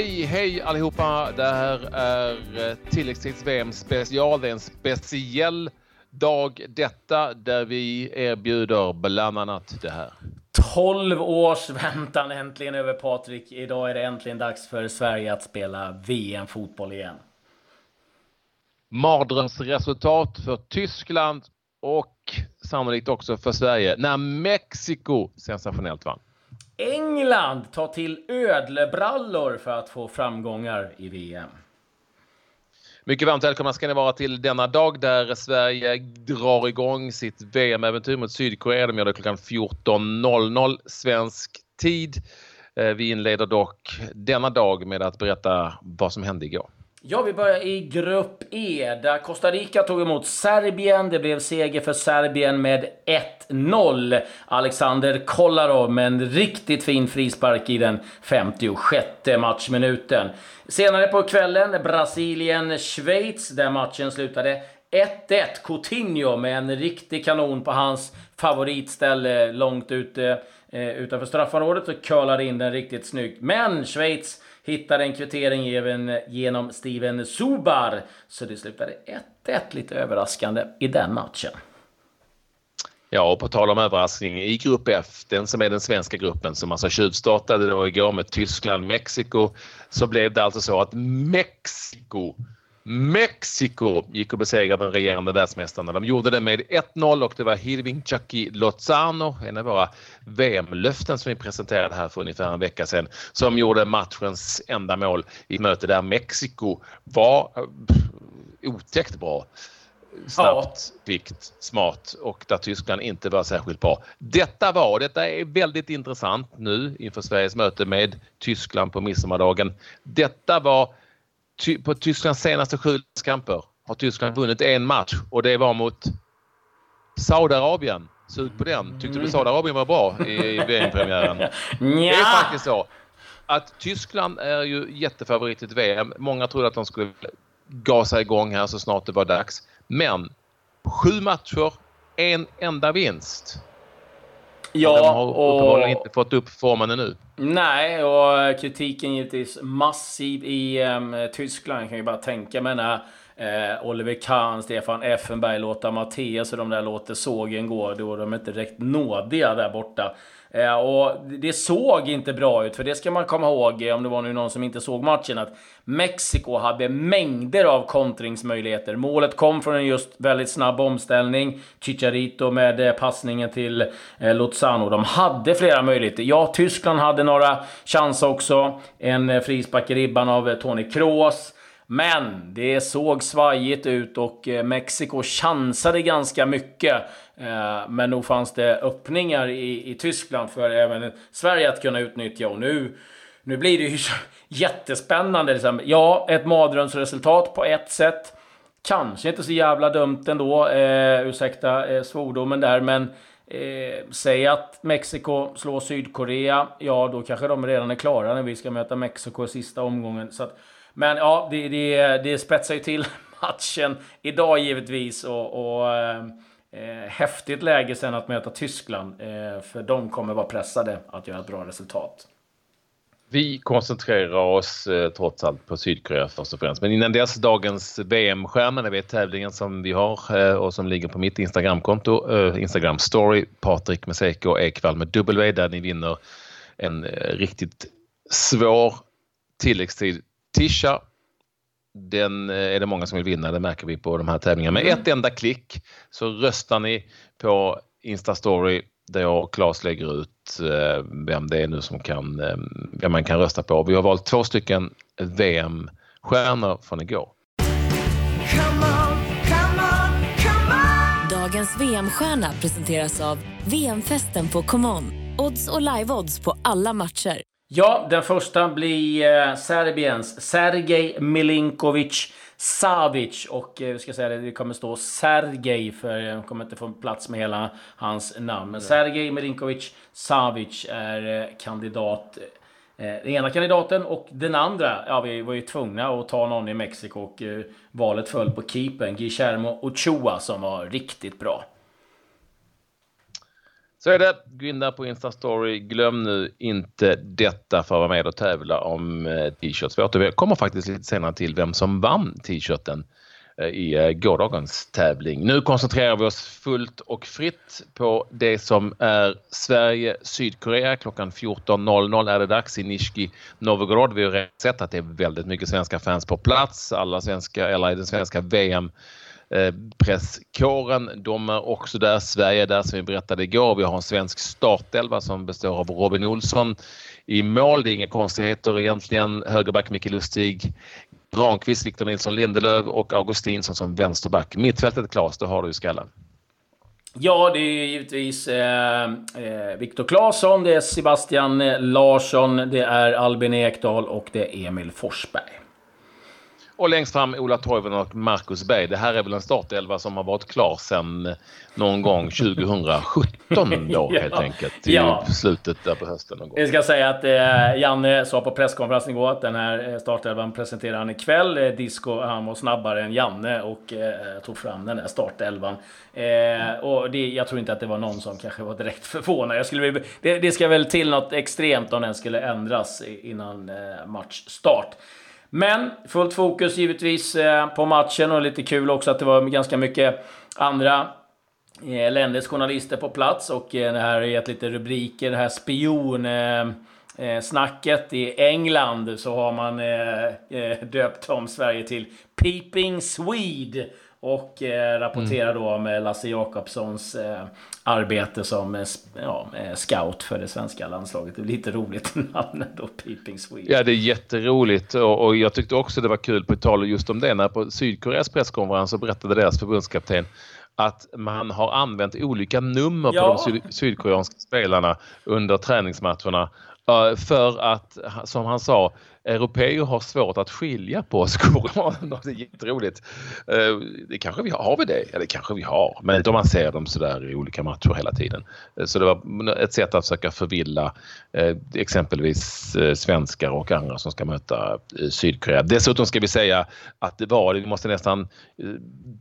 Hej, hej allihopa! Det här är eh, tilläggstids-VM special. Det är en speciell dag detta där vi erbjuder bland annat det här. 12 års väntan äntligen över Patrik. Idag är det äntligen dags för Sverige att spela VM-fotboll igen. Mardrömsresultat för Tyskland och sannolikt också för Sverige när Mexiko sensationellt vann. England tar till ödlebrallor för att få framgångar i VM. Mycket varmt välkomna ska ni vara till denna dag där Sverige drar igång sitt VM-äventyr mot Sydkorea. De gör det klockan 14.00 svensk tid. Eh, vi inleder dock denna dag med att berätta vad som hände igår. Ja, vi börjar i Grupp E, där Costa Rica tog emot Serbien. Det blev seger för Serbien med 1-0. Alexander Kolarov med en riktigt fin frispark i den 56 matchminuten. Senare på kvällen, Brasilien-Schweiz, där matchen slutade 1-1. Coutinho med en riktig kanon på hans favoritställe långt ute eh, utanför straffområdet och curlade in den riktigt snyggt. Men Schweiz hittade en kvittering även genom Steven Subar. Så det slutade 1-1, lite överraskande i den matchen. Ja, och på tal om överraskning i grupp F, den som är den svenska gruppen som alltså tjuvstartade då igår med Tyskland, Mexiko, så blev det alltså så att Mexiko Mexiko gick och besegrade den regerande världsmästarna. De gjorde det med 1-0 och det var Hirving Chucky Lozano, en av våra VM-löften som vi presenterade här för ungefär en vecka sedan, som gjorde matchens enda mål i ett möte där Mexiko var uh, otäckt bra. Snabbt, kvickt, smart och där Tyskland inte var särskilt bra. Detta var, detta är väldigt intressant nu inför Sveriges möte med Tyskland på midsommardagen. Detta var på Tysklands senaste sju kamper har Tyskland vunnit en match och det var mot Saudiarabien. Sug på den. Tyckte du Saudiarabien var bra i VM-premiären? Det är faktiskt så att Tyskland är ju jättefavorit i VM. Många trodde att de skulle gasa igång här så snart det var dags. Men sju matcher, en enda vinst. Ja, de har uppenbarligen inte fått upp formen ännu. Nej, och kritiken givetvis massiv i um, Tyskland. Jag kan ju bara tänka mig när eh, Oliver Kahn, Stefan Effenberg, Lotta Mattias och de där låter sågen gå. Då de är inte direkt nådiga där borta. Eh, och det såg inte bra ut, för det ska man komma ihåg, eh, om det var nu någon som inte såg matchen, att Mexiko hade mängder av kontringsmöjligheter. Målet kom från en just väldigt snabb omställning. Chicharito med eh, passningen till eh, Lozano. De hade flera möjligheter. Ja, Tyskland hade några chanser också. En frispark i ribban av Tony Kroos. Men det såg svajigt ut och eh, Mexiko chansade ganska mycket. Eh, men nog fanns det öppningar i, i Tyskland för även Sverige att kunna utnyttja. Och nu, nu blir det ju jättespännande. Liksom. Ja, ett mardrömsresultat på ett sätt. Kanske inte så jävla dumt ändå. Eh, ursäkta eh, svordomen där, men eh, säg att Mexiko slår Sydkorea. Ja, då kanske de redan är klara när vi ska möta Mexiko i sista omgången. Så att, men ja, det, det, det spetsar ju till matchen idag givetvis. och, och eh, eh, häftigt läge sen att möta Tyskland, eh, för de kommer vara pressade att göra ett bra resultat. Vi koncentrerar oss eh, trots allt på Sydkorea först och främst. Men innan dess dagens VM-stjärna, det vet tävlingen som vi har eh, och som ligger på mitt Instagramkonto, eh, Instagram story, Patrik med CK och Ekvall med W där ni vinner en eh, riktigt svår tilläggstid Tisha den eh, är det många som vill vinna, det märker vi på de här tävlingarna. Med mm. ett enda klick så röstar ni på Instastory där jag och Claes lägger ut eh, vem det är nu som kan, eh, vem man kan rösta på. Vi har valt två stycken VM-stjärnor från igår. Dagens VM-stjärna presenteras av VM-festen på ComeOn. Odds och live-odds på alla matcher. Ja, den första blir eh, Serbiens Sergej Milinkovic Savic. Och eh, vi ska säga det, det kommer stå Sergej för jag kommer inte få plats med hela hans namn. Men Sergej Milinkovic Savic är eh, kandidat. Den ena kandidaten och den andra, ja vi var ju tvungna att ta någon i Mexiko och valet föll på keepern Guillermo Ochoa som var riktigt bra. Så är det. Gå in där på Instastory. Glöm nu inte detta för att vara med och tävla om eh, t-shirts. Vi kommer faktiskt lite senare till vem som vann t-shirten eh, i eh, gårdagens tävling. Nu koncentrerar vi oss fullt och fritt på det som är Sverige-Sydkorea. Klockan 14.00 är det dags i Nizjnij Novgorod. Vi har sett att det är väldigt mycket svenska fans på plats. Alla svenska, eller i den svenska VM Eh, presskåren. De är också där. Sverige är där som vi berättade igår. Vi har en svensk startelva som består av Robin Olsson i mål. Det är inga konstigheter egentligen. Högerback Micke Lustig, Granqvist, Victor Nilsson Lindelöf och Augustinsson som vänsterback. Mittfältet Klas, det har du i skallen. Ja, det är givetvis eh, eh Viktor Claesson, det är Sebastian Larsson, det är Albin Ekdal och det är Emil Forsberg. Och längst fram Ola Toivonen och Marcus Berg. Det här är väl en startelva som har varit klar sedan någon gång 2017 då helt enkelt. I ja. slutet där på hösten. Någon gång. Jag ska säga att eh, Janne sa på presskonferensen igår att den här eh, startelvan presenterar han ikväll. Eh, Disco, han var snabbare än Janne och eh, tog fram den här startelvan. Eh, och det, jag tror inte att det var någon som kanske var direkt förvånad. Jag skulle, det, det ska väl till något extremt om den skulle ändras innan eh, matchstart. Men fullt fokus givetvis eh, på matchen och lite kul också att det var ganska mycket andra eh, länders journalister på plats och eh, det här har gett lite rubriker. Det här spion snacket i England så har man döpt om Sverige till Peeping Swede och eh, rapporterar då om Lasse Jakobssons eh, arbete som eh, ja, scout för det svenska landslaget. Det är lite roligt namnet då, Peeping Swede. Ja, det är jätteroligt och, och jag tyckte också det var kul på tal just om det när på Sydkoreas presskonferens så berättade deras förbundskapten att man har använt olika nummer ja. på de syd sydkoreanska spelarna under träningsmatcherna för att, som han sa, Europeer har svårt att skilja på skor. det är jätteroligt. Eh, det kanske vi har, har vi det? Ja, det kanske vi har. Men inte om man ser dem sådär i olika matcher hela tiden. Eh, så det var ett sätt att försöka förvilla eh, exempelvis svenskar och andra som ska möta Sydkorea. Dessutom ska vi säga att det var, vi måste nästan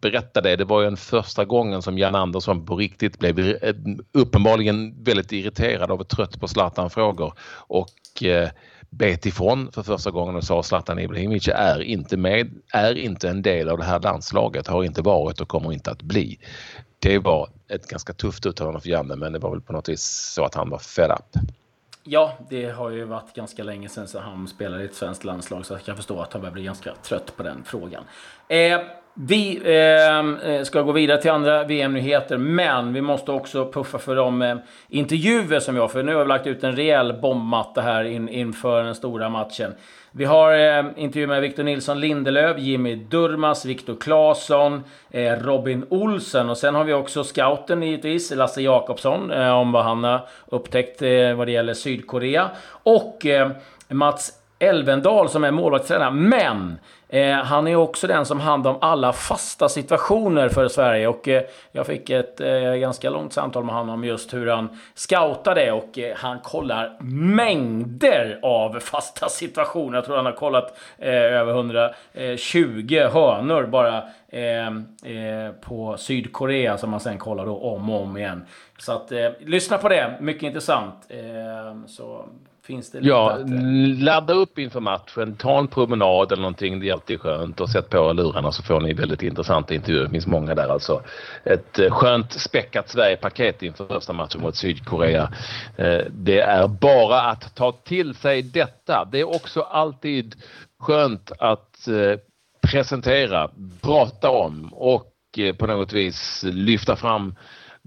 berätta det, det var ju en första gången som Jan Andersson på riktigt blev uppenbarligen väldigt irriterad och trött på Zlatan-frågor. Och eh, bet ifrån för första gången och sa Zlatan Ibrahimovic är inte med, är inte en del av det här landslaget, har inte varit och kommer inte att bli. Det var ett ganska tufft uttalande för Janne men det var väl på något vis så att han var fed up. Ja, det har ju varit ganska länge sedan han spelade i ett svenskt landslag så jag kan förstå att han börjar bli ganska trött på den frågan. Eh, vi ehm, eh, ska gå vidare till andra VM-nyheter, men vi måste också puffa för de eh, intervjuer som vi har. För nu har vi lagt ut en rejäl bombmatta här in, inför den stora matchen. Vi har eh, intervju med Victor Nilsson Lindelöf, Jimmy Durmas, Viktor Claesson, eh, Robin Olsen och sen har vi också scouten givetvis, Lasse Jakobsson, eh, om vad han har upptäckt eh, vad det gäller Sydkorea. Och eh, Mats Elvendal som är målvaktstränare. Men Eh, han är också den som handlar om alla fasta situationer för Sverige. Och eh, jag fick ett eh, ganska långt samtal med honom om just hur han scoutar det. Och eh, han kollar mängder av fasta situationer. Jag tror han har kollat eh, över 120 eh, hönor bara eh, eh, på Sydkorea som han sen kollar då om och om igen. Så att eh, lyssna på det, mycket intressant. så Finns det ja, ladda upp inför matchen, ta en promenad eller någonting. Det är alltid skönt. Och sätt på lurarna så får ni väldigt intressanta intervjuer. Det finns många där alltså. Ett eh, skönt späckat Sverige-paket inför första matchen mot Sydkorea. Eh, det är bara att ta till sig detta. Det är också alltid skönt att eh, presentera, prata om och på något vis lyfta fram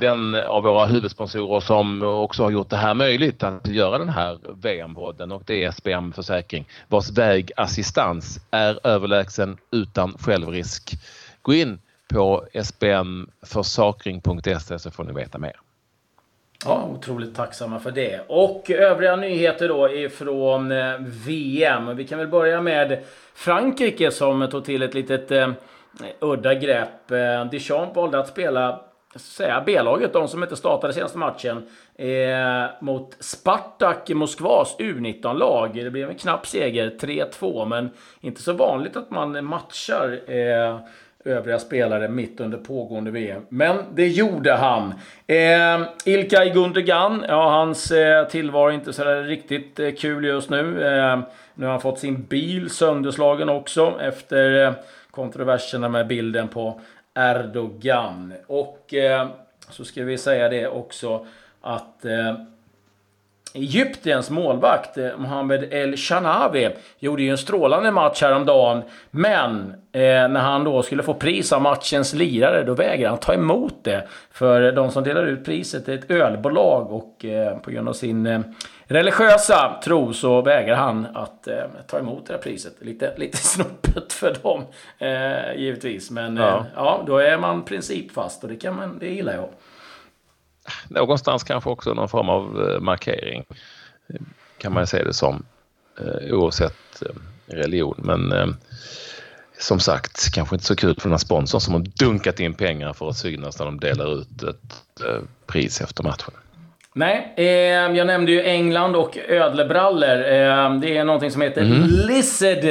den av våra huvudsponsorer som också har gjort det här möjligt att göra den här VM-podden och det är SBM Försäkring vars vägassistans är överlägsen utan självrisk. Gå in på spmförsakring.se så får ni veta mer. Ja, otroligt tacksamma för det. Och övriga nyheter då ifrån eh, VM. Vi kan väl börja med Frankrike som tog till ett litet eh, udda grepp. Eh, Deschamps valde att spela säga B-laget, de som inte startade senaste matchen, eh, mot Spartak Moskvas U19-lag. Det blev en knapp seger, 3-2, men inte så vanligt att man matchar eh, övriga spelare mitt under pågående VM. Men det gjorde han. Eh, Ilkay Gundogan, ja hans eh, tillvaro är inte så riktigt eh, kul just nu. Eh, nu har han fått sin bil sönderslagen också efter eh, kontroverserna med bilden på Erdogan. Och eh, så ska vi säga det också att eh, Egyptiens målvakt eh, Mohamed El Shanawi gjorde ju en strålande match häromdagen. Men eh, när han då skulle få pris av matchens lirare, då vägrade han ta emot det. För de som delar ut priset är ett ölbolag och eh, på grund av sin eh, religiösa tro så vägrar han att eh, ta emot det här priset. Lite, lite snopet för dem, eh, givetvis. Men ja. ja, då är man principfast och det, kan man, det gillar jag någonstans kanske också någon form av eh, markering kan man se det som eh, oavsett eh, religion. Men som sagt, kanske inte så kul för den här sponsorn som har dunkat in pengar för att synas när de delar ut ett pris efter matchen. Nej, eh, jag nämnde ju England och ödlebrallor. Eh, det är någonting som heter mm. Lizard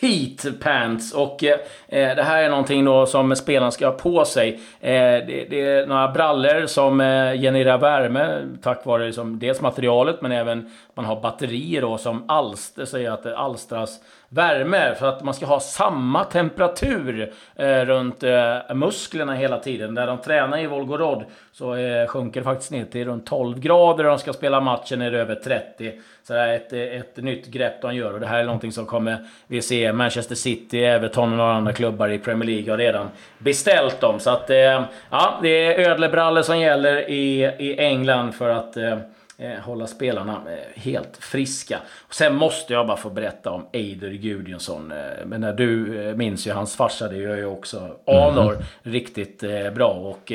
Heat Pants. Och eh, eh, det här är någonting då som spelarna ska ha på sig. Eh, det, det, är några brallor som eh, genererar värme tack vare liksom, dels materialet men även man har batterier då som alster, säger att det alstras värme för att man ska ha samma temperatur eh, runt eh, musklerna hela tiden. Där de tränar i Volgorod så eh, sjunker det faktiskt ner till runt 12 grader och de ska spela matchen är det över 30. Så det är ett, ett nytt grepp de gör och det här är någonting som kommer vi se Manchester City, Everton och några andra klubbar i Premier League har redan beställt dem. Så att eh, ja, det är ödlebrallor som gäller i, i England för att eh, eh, hålla spelarna eh, helt friska. Och sen måste jag bara få berätta om Eider Gudjonsson. Eh, men när du minns ju hans farsa, det gör ju också Anor mm. riktigt bra. Och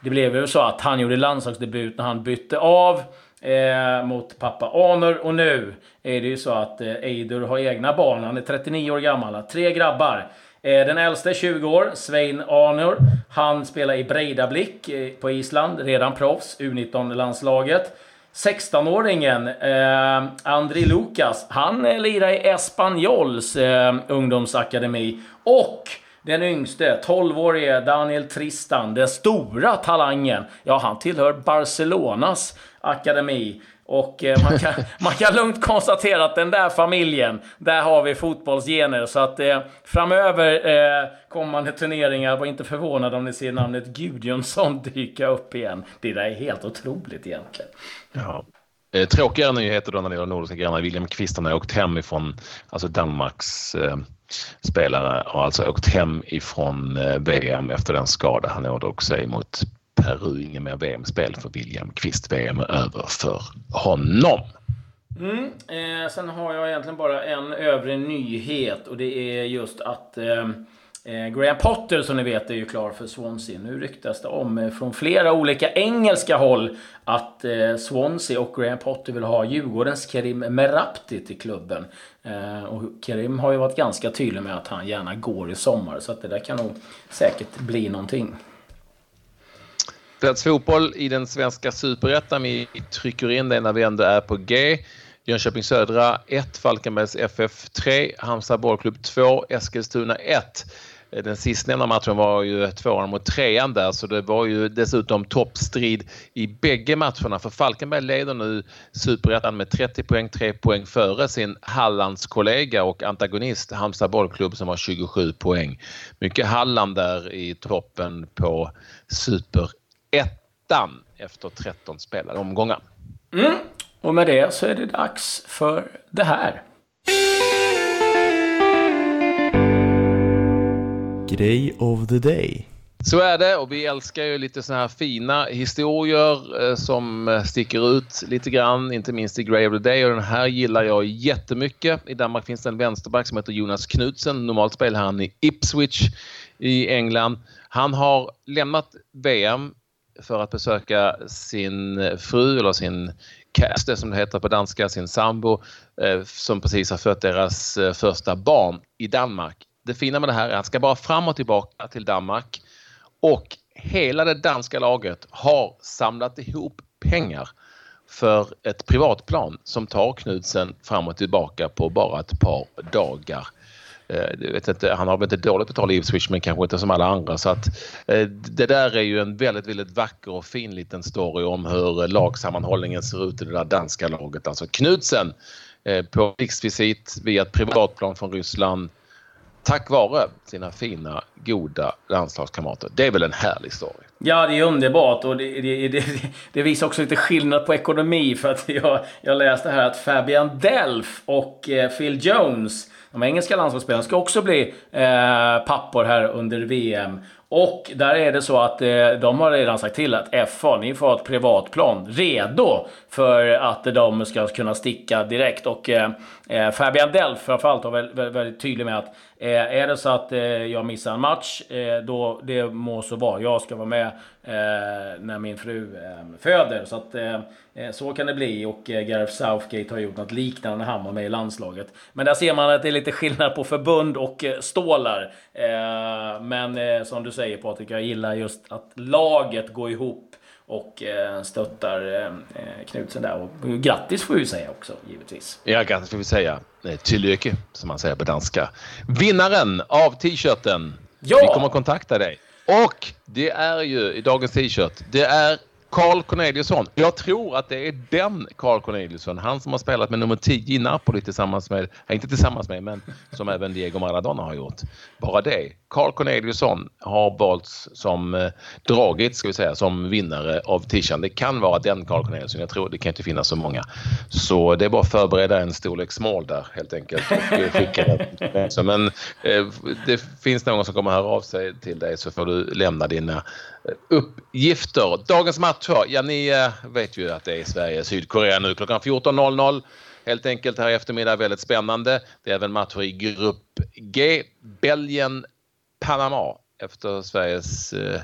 det blev ju så att han gjorde landslagsdebut när han bytte av Eh, mot pappa Anor. Och nu är det ju så att eh, Eidur har egna barn. Han är 39 år gammal. Tre grabbar. Eh, den äldste är 20 år, Svein Anor. Han spelar i Breidablick eh, på Island, redan proffs, U19-landslaget. 16-åringen eh, Andri Lukas, han eh, lirar i Espanyols eh, ungdomsakademi. Och den yngste, 12-årige Daniel Tristan, den stora talangen. Ja, han tillhör Barcelonas akademi. Och eh, man, kan, man kan lugnt konstatera att den där familjen, där har vi fotbollsgener. Så att eh, framöver eh, kommande turneringar, var inte förvånade om ni ser namnet Gudjonsson dyka upp igen. Det där är helt otroligt egentligen. Ja. Eh, tråkigare nyheter då när det gäller nordiska grannar. William Kvist har åkt hem ifrån alltså Danmarks eh, spelare har alltså åkt hem ifrån eh, VM efter den skada han ådrog sig mot Peru. Inget mer VM-spel för William Kvist. VM är över för honom. Mm. Eh, sen har jag egentligen bara en övrig nyhet och det är just att Eh, Eh, Graham Potter som ni vet är ju klar för Swansea. Nu ryktas det om eh, från flera olika engelska håll att eh, Swansea och Graham Potter vill ha Djurgårdens Kerim Merapti till klubben. Och Kerim har ju varit ganska tydlig med att han gärna går i sommar. Så att det där kan nog säkert bli någonting. Plats fotboll i den svenska superettan. Vi trycker in det när vi ändå är på G. Jönköping Södra 1, Falkenbergs FF 3, Halmstad bollklubb 2, Eskilstuna 1. Eh, den sistnämnda matchen var ju tvåan mot trean där så det var ju dessutom toppstrid i bägge matcherna för Falkenberg leder nu superettan med 30 poäng, 3 poäng före sin Hallandskollega och antagonist Halmstad bollklubb som har 27 poäng. Mycket Halland där i toppen på superettan efter 13 spelade omgångar. Mm. Och med det så är det dags för det här. Grej of the day. Så är det och vi älskar ju lite sådana här fina historier eh, som eh, sticker ut lite grann, inte minst i Grey of the Day och den här gillar jag jättemycket. I Danmark finns det en vänsterback som heter Jonas Knudsen. Normalt spelar han i Ipswich i England. Han har lämnat VM för att besöka sin eh, fru eller sin caster som det heter på danska, sin sambo som precis har fött deras första barn i Danmark. Det fina med det här är att han ska bara fram och tillbaka till Danmark och hela det danska laget har samlat ihop pengar för ett privatplan som tar Knudsen fram och tillbaka på bara ett par dagar. Eh, jag vet inte, han har väl inte dåligt betalt i Ipswich men kanske inte som alla andra. Så att, eh, det där är ju en väldigt, väldigt vacker och fin liten story om hur lagsammanhållningen ser ut i det där danska laget. Alltså Knudsen eh, på riksvisit via ett privatplan från Ryssland tack vare sina fina, goda landslagskamrater. Det är väl en härlig story? Ja, det är underbart och det, det, det, det, visar också lite skillnad på ekonomi. För att jag, jag läste här att Fabian Delf och eh, Phil Jones, de engelska landslagsspelarna, ska också bli eh, pappor här under VM. Och där är det så att eh, de har redan sagt till att FA, ni får ett privatplan redo för att de ska kunna sticka direkt. Och eh, eh Fabian Delf framförallt var väldigt, väldigt tydlig med att eh, är det så att eh, jag missar en match, eh, då det må så vara. Jag ska vara med eh, när min fru eh, föder. Så att eh, så kan det bli och Gareth Southgate har gjort något liknande när han var med i landslaget. Men där ser man att det är lite skillnad på förbund och stålar. Men som du säger Patrik, jag gillar just att laget går ihop och eh, stöttar eh, Knutsen där. Och grattis får vi säga också, givetvis. Ja, grattis får vi säga. Tillykke, som man säger på danska. Vinnaren av t-shirten. Ja! Vi kommer kontakta dig. Och det är ju i dagens t-shirt, det är Carl Corneliusson. Jag tror att det är den Carl Corneliusson, han som har spelat med nummer 10 i Napoli tillsammans med, inte tillsammans med, men som även Diego Maradona har gjort. Bara det. Carl Corneliusson har valts som eh, dragit, ska vi säga, som vinnare av tishan. Det kan vara den Carl Corneliusson. Jag tror det kan inte finnas så många. Så det är bara att förbereda en storlek small där helt enkelt och eh, skicka den. Men eh, det finns någon som kommer höra av sig till dig så får du lämna dina uppgifter. Dagens matcher, ja ni eh, vet ju att det är Sverige-Sydkorea nu klockan 14.00. Helt enkelt här i eftermiddag, väldigt spännande. Det är även matcher i grupp G. Belgien, Panama efter Sveriges eh,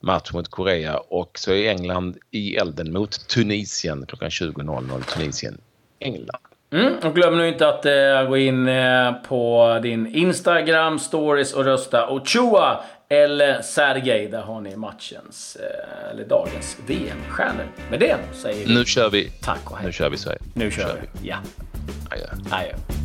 match mot Korea och så är England i elden mot Tunisien klockan 20.00. Tunisien, England. Mm, och glöm nu inte att eh, gå in eh, på din Instagram stories och rösta Ochoa eller Sergej. Där har ni matchens, eh, eller dagens VM-stjärnor. Med det säger vi... Nu kör vi. Tack och hej. Nu kör vi Sverige. Nu kör, nu kör vi. vi. Ja. Adjö. Adjö.